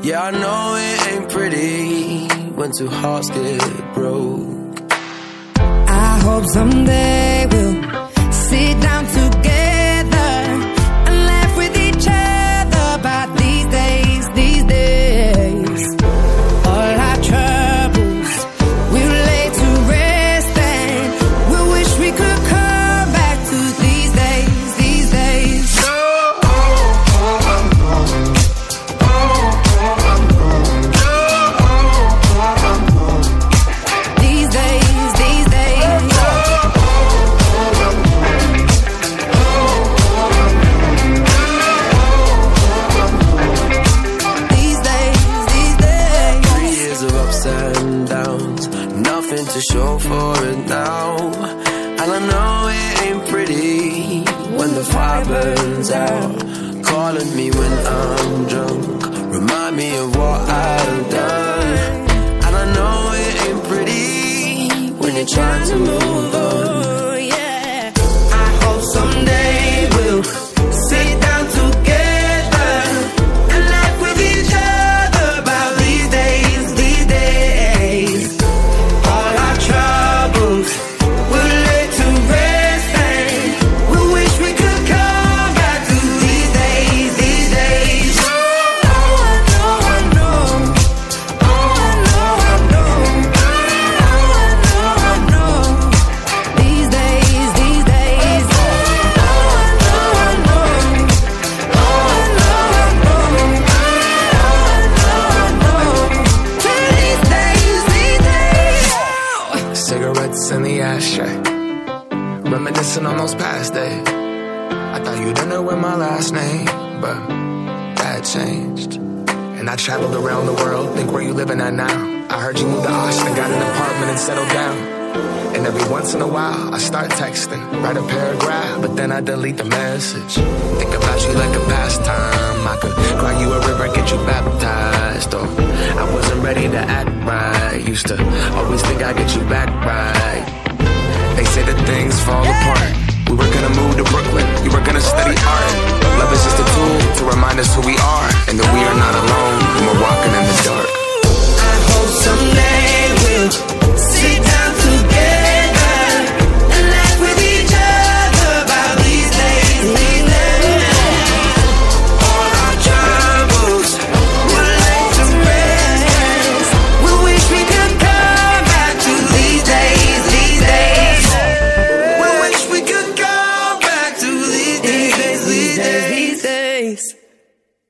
Yeah, I know it ain't pretty when two hearts get broke. I hope someday we'll nothing to show for it now. And I know it ain't pretty when the fire burns out. Calling me when I'm drunk, remind me of what I've done. And I know it ain't pretty when you're trying to move on. Reminiscing on those past days. I thought you didn't know my last name, but that changed. And I traveled around the world, think where you living at now. I heard you moved to Austin, got an apartment and settled down. And every once in a while, I start texting, write a paragraph, but then I delete the message. Think about you like a pastime. I could cry you a river, get you baptized. Or I wasn't ready to act right. Used to always think I'd get you back right. They say that things fall apart. We were gonna move to Brooklyn, you were gonna study art. Love is just a tool to remind us who we are.